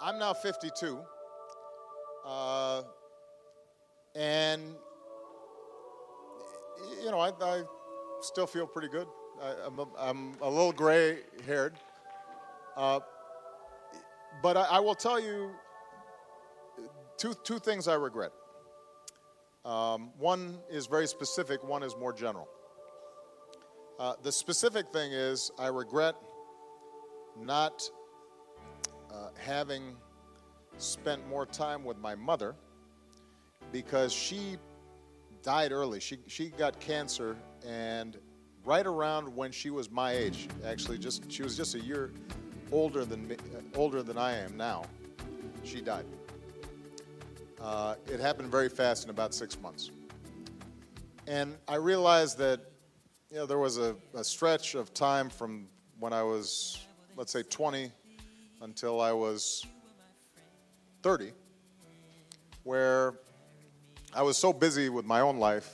I'm now 52. Uh, and, you know, I, I, still feel pretty good. I, am a, I'm a little gray haired. Uh, but I, I, will tell you two, two things I regret. Um, one is very specific, one is more general. Uh, the specific thing is, I regret not uh, having spent more time with my mother because she died early. She, she got cancer, and right around when she was my age, actually, just she was just a year older than me, uh, older than I am now. She died. Uh, it happened very fast in about six months, and I realized that you know there was a, a stretch of time from when I was, let's say, 20 until I was 30, where I was so busy with my own life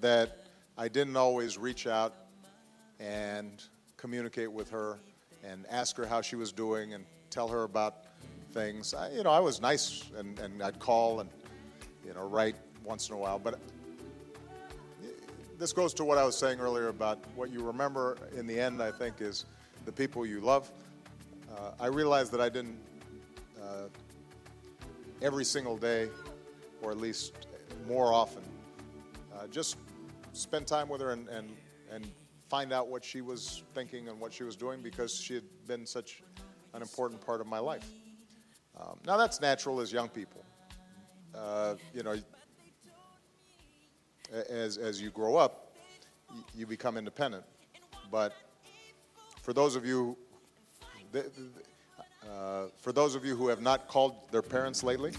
that I didn't always reach out and communicate with her and ask her how she was doing and tell her about things. I, you know, I was nice and, and I'd call and, you know, write once in a while. But this goes to what I was saying earlier about what you remember in the end, I think, is the people you love. Uh, I realized that I didn't uh, every single day, or at least more often, uh, just spend time with her and, and, and find out what she was thinking and what she was doing because she had been such an important part of my life. Um, now, that's natural as young people. Uh, you know, as, as you grow up, you become independent. But for those of you uh, for those of you who have not called their parents lately,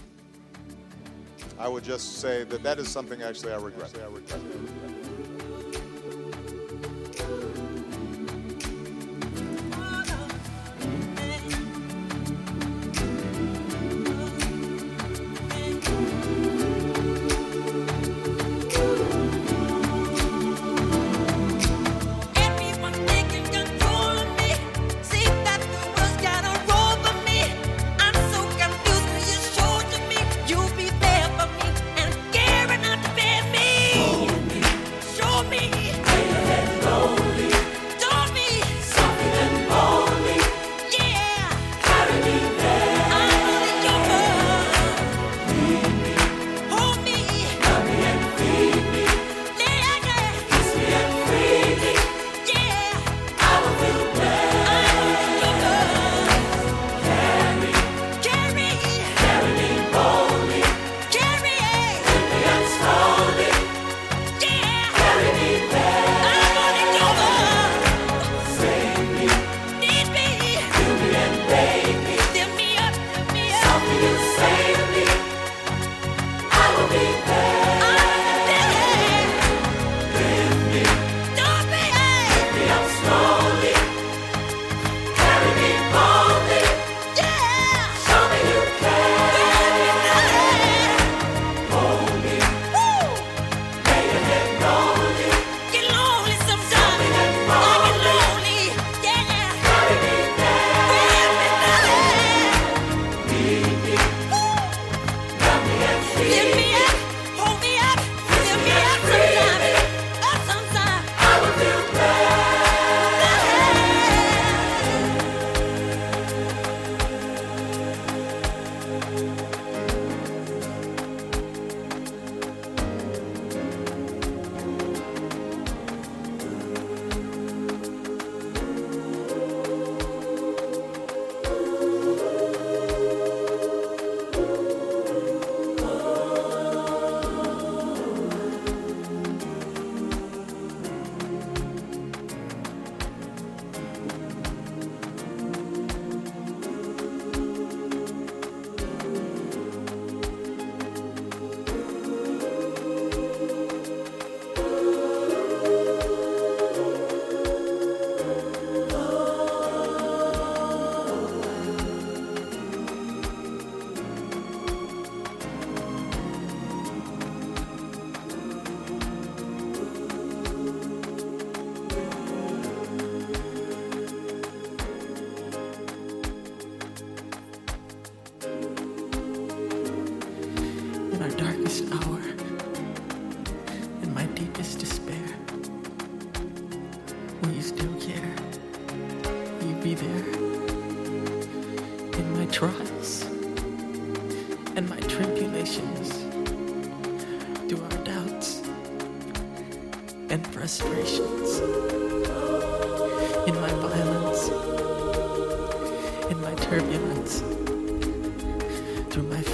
I would just say that that is something actually I regret. Actually, I regret. In through my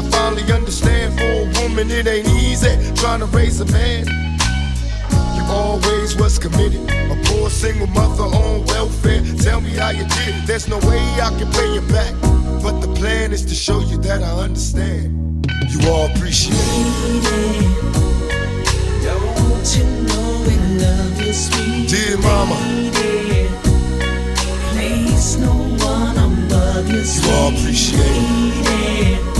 I finally understand for a woman it ain't easy trying to raise a man. You always was committed, a poor single mother on welfare. Tell me how you did it. There's no way I can pay you back, but the plan is to show you that I understand. You all appreciate it. Don't you know we love you, sweet Dear mama, lady? Place no one above you, you all appreciate it.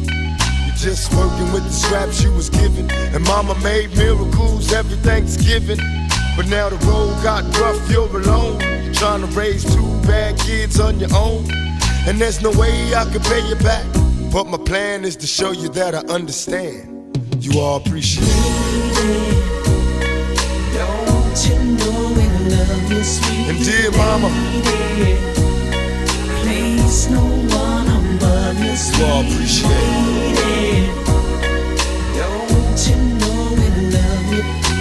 Just working with the scraps you was given. And mama made miracles every Thanksgiving. But now the road got rough, you're alone. Trying to raise two bad kids on your own. And there's no way I can pay you back. But my plan is to show you that I understand. You all appreciate it. Don't you know we love you, sweet And dear mama, lady? Place no one above you, you all appreciate it.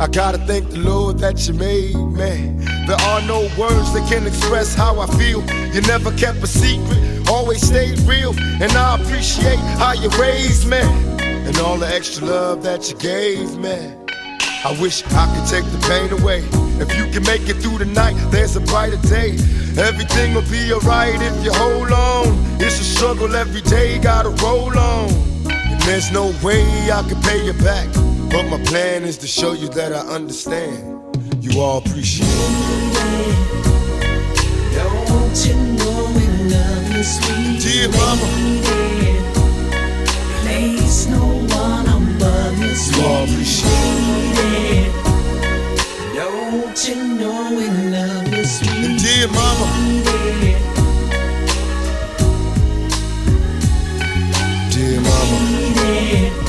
I gotta thank the Lord that you made me. There are no words that can express how I feel. You never kept a secret, always stayed real. And I appreciate how you raised me and all the extra love that you gave me. I wish I could take the pain away. If you can make it through the night, there's a brighter day. Everything will be alright if you hold on. It's a struggle every day, gotta roll on. And there's no way I can pay you back. But my plan is to show you that I understand. You all appreciate it. Don't you know we love you, sweet Dear mama. Place no one above you, sweet You all appreciate it. Don't you know we love you, And sweet dear mama, dear mama,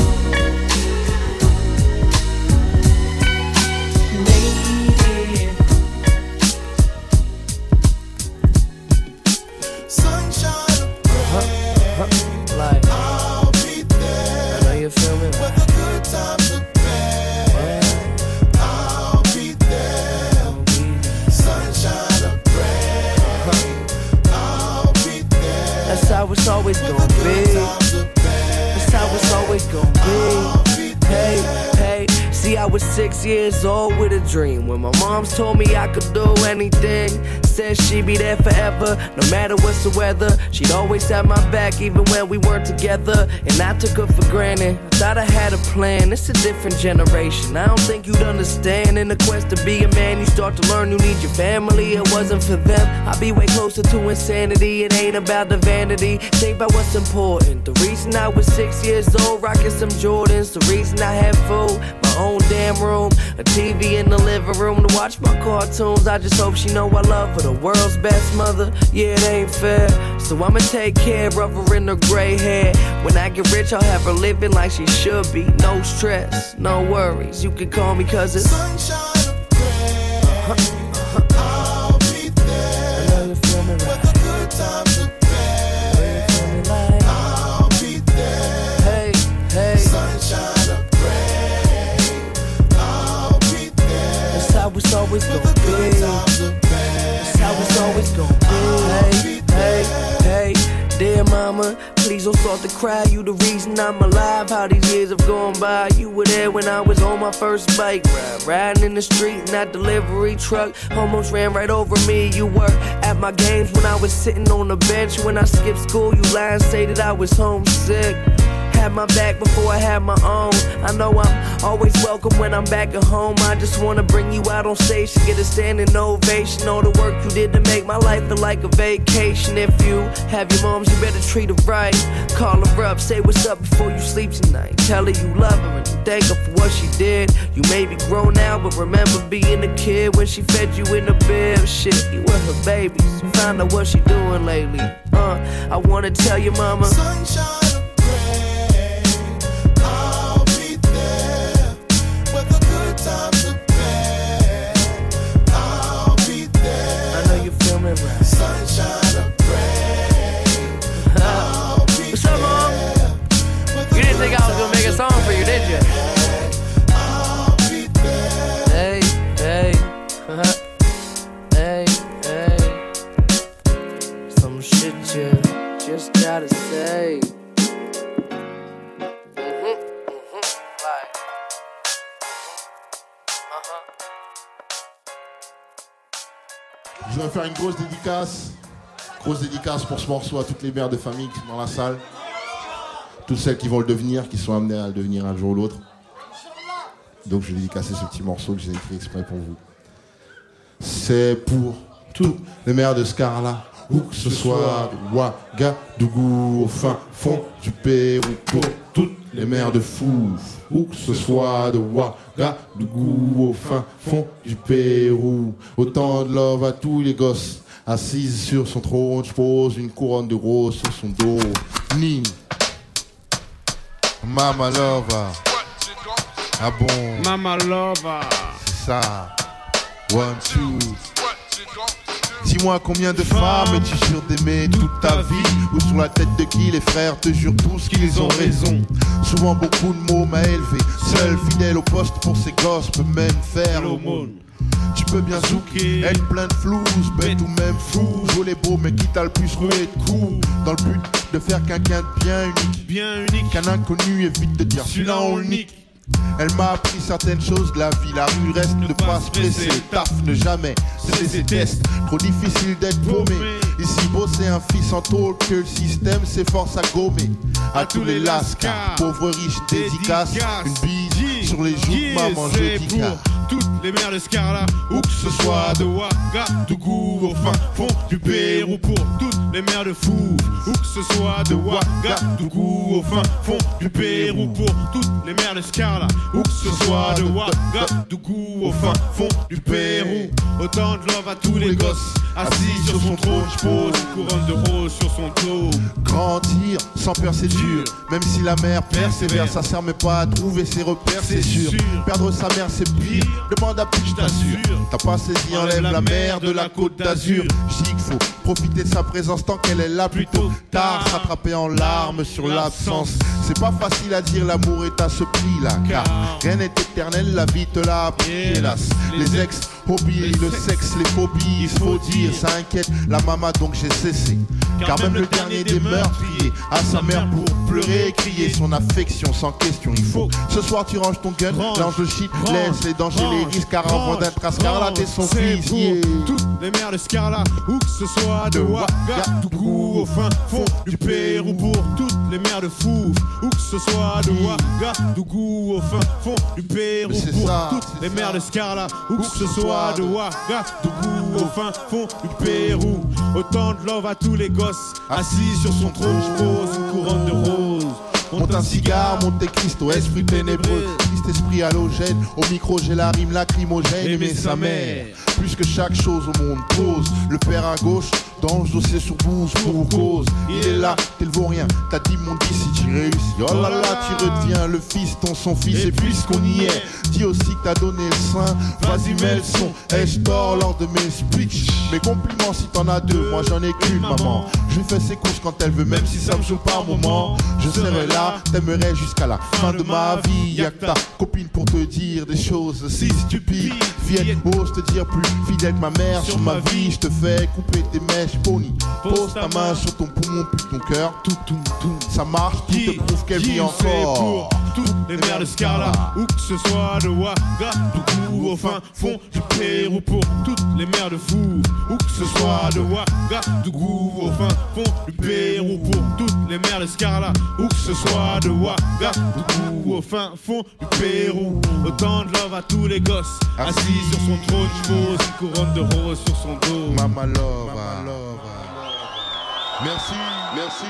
six years old with a dream when my moms told me I could do anything. Said she'd be there forever, no matter what's the weather. She'd always have my back even when we weren't together, and I took her for granted. Thought I had a plan, it's a different generation. I don't think you'd understand. In the quest to be a man, you start to learn you need your family. It wasn't for them. I'd be way closer to insanity. It ain't about the vanity, think about what's important. The reason I was six years old, rocking some Jordans. The reason I had food, own damn room, a TV in the living room to watch my cartoons. I just hope she know I love her, the world's best mother. Yeah, it ain't fair. So I'ma take care of her in her gray hair. When I get rich, I'll have her living like she should be. No stress, no worries. You can call me cause it's Sunshine of gray. I'll uh-huh. It's always gonna be. That's how it's always gonna be. Hey, hey, hey, dear mama, please don't start to cry. You the reason I'm alive. How these years have gone by. You were there when I was on my first bike ride, riding in the street that delivery truck. Almost ran right over me. You were at my games when I was sitting on the bench. When I skipped school, you lied and say that I was homesick had my back before I had my own. I know I'm always welcome when I'm back at home. I just wanna bring you out on stage to get a standing ovation. All the work you did to make my life feel like a vacation. If you have your moms, you better treat her right. Call her up, say what's up before you sleep tonight. Tell her you love her and you thank her for what she did. You may be grown now, but remember being a kid when she fed you in the bed. Shit, you were her babies. Find out what she doing lately. Uh, I wanna tell your mama. Sunshine Sunshine. What's up, Mom? You didn't think I was gonna make a song for you, did you? Hey, hey, hey, hey. Some shit you just gotta say. Je voudrais faire une grosse dédicace. Grosse dédicace pour ce morceau à toutes les mères de famille qui sont dans la salle. Toutes celles qui vont le devenir, qui sont amenées à le devenir un jour ou l'autre. Donc je vais dédicacer ce petit morceau que j'ai écrit exprès pour vous. C'est pour toutes les mères de Scarla, où que ce soit de Ouagadougou, au fin fond du Pérou, pour toutes les mères de Fou, où que ce soit de Ouagadougou, au fin fond du Pérou. Autant de love à tous les gosses, assise sur son trône, je pose une couronne de rose sur son dos. Nine, Mama Lova, ah bon, Mama Lover. c'est ça. One, two. Dis-moi combien de femmes tu jures d'aimer toute ta vie. Ou sur la tête de qui les frères te jurent tous qu'ils ont raison. Souvent beaucoup de mots m'a élevé. Seul fidèle au poste pour ses gosses peut même faire l'aumône. tu peux bien zouker, être plein de flouze, bête ou même fou. Jouer beau mais qui t'a le plus roué de coups? Dans le but de faire quelqu'un de bien unique. Bien unique. Qu'un inconnu évite de dire celui-là on le nique elle m'a appris certaines choses de la vie, la rue reste ne pas se presser, taf ne jamais cesser ses tests, trop difficile d'être paumé. Ici bosser un fils en tôle que le système s'efforce à gommer. À tous les lascars, pauvres riches dédicaces, une bise sur les joues de maman pour toutes les mères de Scarla, où que ce soit de Ouagadougou au fin fond du Pérou, pour toutes les mères de Fou, où que ce soit de Ouagadougou au fin fond du Pérou, pour toutes les mères de Scarla, où que ce soit de Ouagadougou au fin fond du Pérou. Autant de love à tous les gosses, assis sur son trône, je pose une couronne de rose sur son dos. Grandir sans peur c'est dur Même si la mère persévère Ça sert mais pas à trouver ses repères c'est sûr. Perdre sa mère c'est pire Demande à plus je t'assure T'as pas saisi enlève la mer de la côte d'Azur. Je dis qu'il faut profiter de sa présence tant qu'elle est là plutôt tard S'attraper en larmes sur l'absence. C'est pas facile à dire, l'amour est à ce prix-là. Car rien n'est éternel, la vie te l'a appris, hélas. Les ex, hobbies, le sexe, les phobies, il faut dire, ça inquiète. La maman donc j'ai cessé. Car même le dernier des meurtriers à sa mère pour pleurer et crier. son affection sans question. Il faut. Ce soir tu ranges ton gun, lance le shit, laisse les dangers, les Scarlat et son fils. toutes les mères de Scarla, où que ce soit de Ouagadougou au fin fond du Pérou, pour toutes les mères de Fou, où que ce soit de Ouagadougou au fin fond du Pérou, pour toutes les mères de Scarla, où que ce soit de Ouagadougou au fin fond du Pérou. Autant de love à tous les gosses, assis sur son trône, je pose une couronne de roses. Monte un cigare, Monte Cristo, esprit ténébreux, triste esprit halogène. Au micro, j'ai la rime lacrymogène. Aimer sa mère, plus que chaque chose au monde pose. Le père à gauche, dans le dossier sur bouche pour cause. Il est là, t'es le vaut rien. T'as dit mon dit si tu réussis. Oh là là, tu retiens le fils, ton son fils. Et puisqu'on y est, dis aussi que t'as donné le sein. Vas-y, mets le son. Ai-je tort lors de mes speeches Mes compliments si t'en as deux, moi j'en ai qu'une, maman. Je lui fais ses courses quand elle veut, même si ça me joue par moment. Je serai là, t'aimerais jusqu'à la fin de ma vie. Y'a que ta copine pour te dire des choses si stupides. Vienne, ose te dire plus fidèle que ma mère sur ma vie. Je te fais couper tes mèches, pony. Pose ta main sur ton poumon, puis ton cœur. Tout, tout, tout. Ça marche, tout te prouve qu'elle vit encore. pour toutes les mères de Scarla, où que ce soit de Ouagadougou au fin fond du Pérou, pour toutes les mères de Fou, où que ce soit de Ouagadougou au fin fond du Pérou, pour toutes les mères de Scarla, où que ce soit de Ouagadougou au fin fond du Pérou. Autant de love à tous les gosses, assis sur son trône, je pose une couronne de roses sur son dos. Mama love. Merci, merci, merci, merci,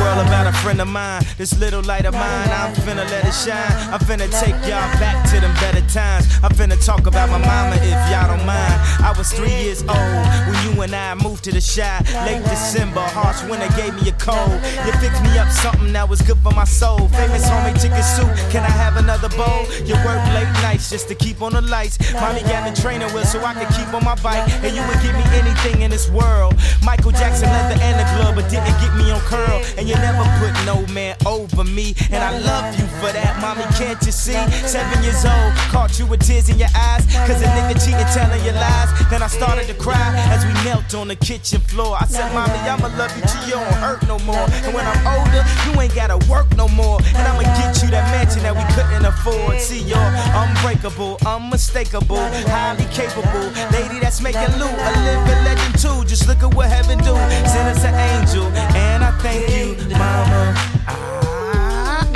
world about a friend of mine. This little light of mine, I'm finna let it shine. I'm finna take y'all back to them better times. I'm finna talk about my mama if y'all don't mind. I was three years old when you and I moved to the Chi. Late December, harsh winter gave me a cold. You fixed me up something that was good for my soul. Famous homemade chicken soup, can I have another bowl? You work late nights just to keep on the lights. Mommy got me training wheels so I could keep on my bike. And you would give me anything in this world. Michael Jackson leather and the glove, but didn't get me on curl. And you never put no man over me. And I love you for that, mommy, can't you see? Seven years old, caught you with tears in your eyes. Cause a nigga cheating, telling you lies. Then I started to cry as we knelt on the kitchen floor. I said, Mommy, I'ma love you till you don't hurt no more. And when I'm older, you ain't gotta work no more. And I'ma get you that mansion that we couldn't afford. See, you're unbreakable, unmistakable, highly capable. Lady that's making loot, a living legend too. Just look at what heaven do. Send us an angel, and I thank you, Mama. I,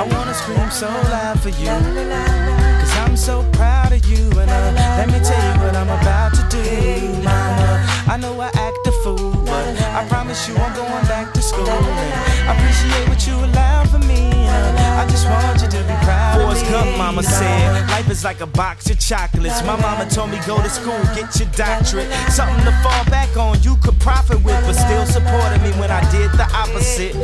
I wanna scream so loud for you. Cause I'm so proud of you. And uh, let me tell you what I'm about to do, Mama. I know I act a fool, but I promise you I'm going back to school. And I appreciate what you allow I just want you to be proud Forrest me. Gump, Mama said, life is like a box of chocolates. My mama told me go to school, get your doctorate. Something to fall back on, you could profit with, but still supported me when I did the opposite.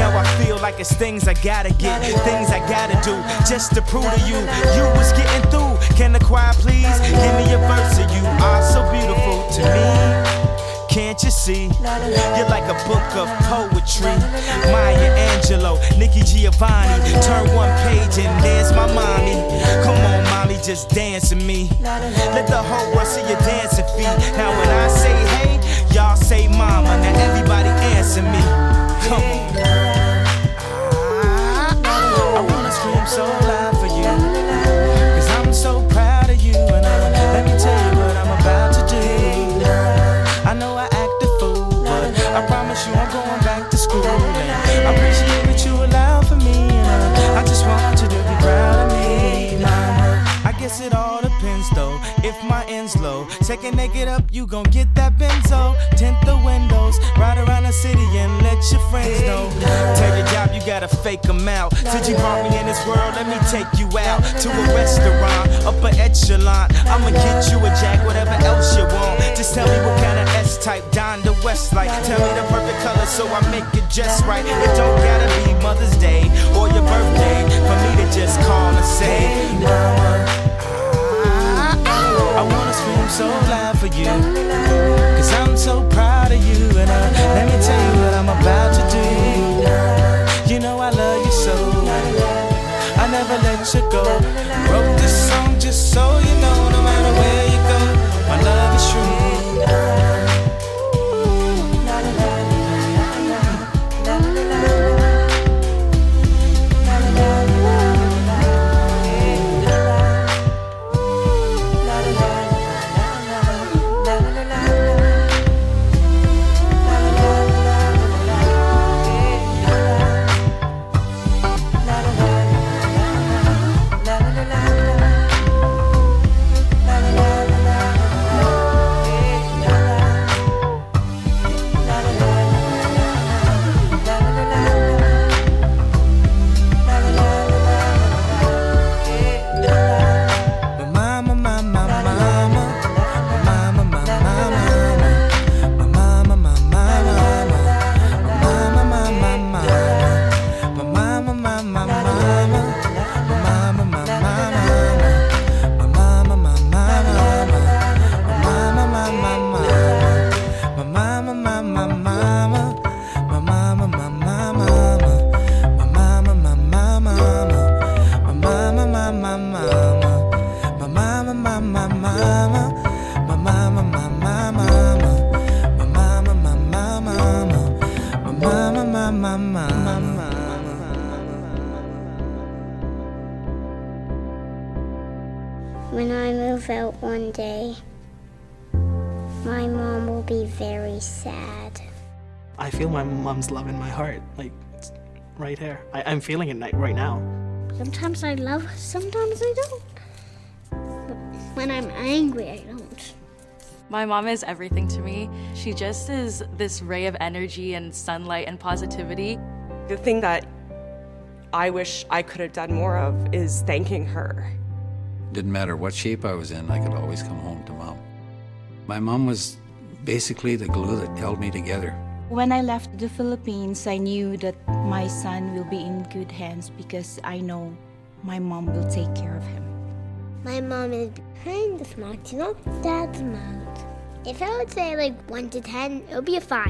Now I feel like it's things I gotta get, things I gotta do, just to prove to you, you was getting through. Can the choir please give me a verse of you? Are so beautiful to me. Can't you see? You're like a book of poetry. Maya Angelou, Nikki Giovanni. Turn one page and there's my mommy. Come on, mommy, just dance with me. Let the whole world see your dancing feet. Now when I say hey, y'all say mama. Now everybody answer me. Come on. I wanna scream so loud guess it all depends though. If my end's low, second naked up, you gon' get that benzo. Tint the windows, ride around the city and let your friends know. Tell your job you gotta fake them out. Since you brought me in this world, let me take you out to a restaurant, upper echelon. I'ma get you a Jag, whatever else you want. Just tell me what kind of S type Donda West like. Tell me the perfect color so I make it just right. It don't gotta be Mother's Day or your birthday for me to just call and say, Mama. I wanna so loud for you. Cause I'm so proud of you. And uh, let me tell you what I'm about to do. You know I love you so. I never let you go. Wrote this song just so you know, no matter where you go, my love is true. Mom's love in my heart, like it's right here. I, I'm feeling it right now. Sometimes I love, sometimes I don't. But when I'm angry, I don't. My mom is everything to me. She just is this ray of energy and sunlight and positivity. The thing that I wish I could have done more of is thanking her. Didn't matter what shape I was in, I could always come home to mom. My mom was basically the glue that held me together. When I left the Philippines, I knew that my son will be in good hands because I know my mom will take care of him. My mom is behind the smart, not dad's mouth. If I would say like 1 to 10, it would be a 5.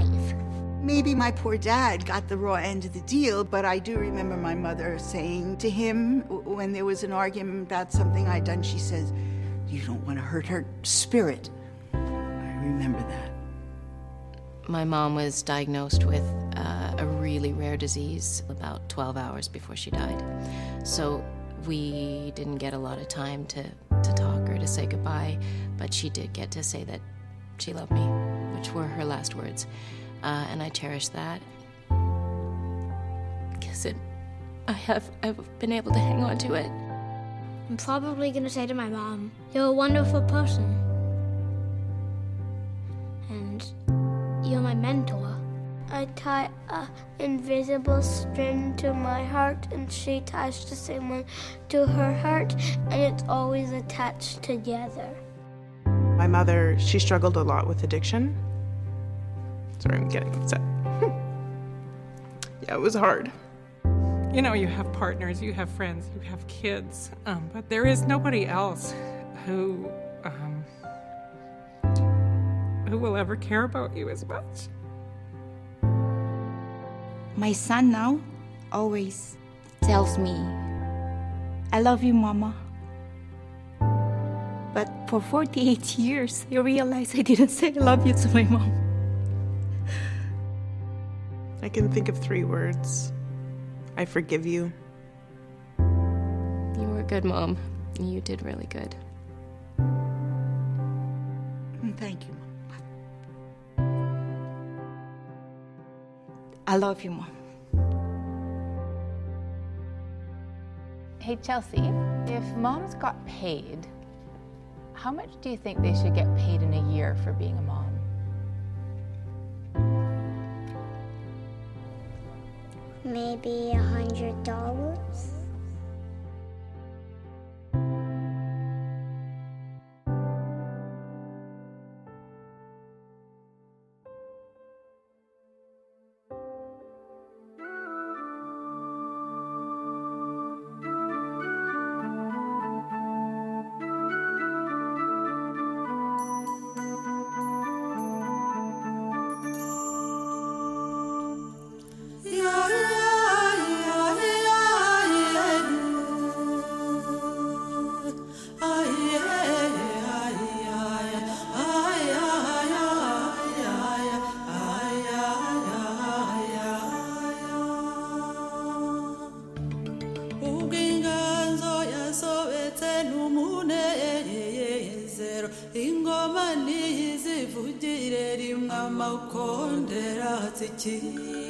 Maybe my poor dad got the raw end of the deal, but I do remember my mother saying to him when there was an argument about something I'd done, she says, You don't want to hurt her spirit. I remember that. My mom was diagnosed with uh, a really rare disease about 12 hours before she died. So we didn't get a lot of time to, to talk or to say goodbye, but she did get to say that she loved me, which were her last words. Uh, and I cherish that. Because it, I have, I've been able to hang on to it. I'm probably going to say to my mom, You're a wonderful person. You're my mentor. I tie an invisible string to my heart, and she ties the same one to her heart, and it's always attached together. My mother, she struggled a lot with addiction. Sorry, I'm getting upset. yeah, it was hard. You know, you have partners, you have friends, you have kids, um, but there is nobody else who who will ever care about you as much. My son now always tells me, I love you, Mama. But for 48 years, I realized I didn't say I love you to my mom. I can think of three words I forgive you. You were a good mom. You did really good. Thank you, Mom. I love you, Mom. Hey, Chelsea, if moms got paid, how much do you think they should get paid in a year for being a mom? Maybe a hundred dollars. 记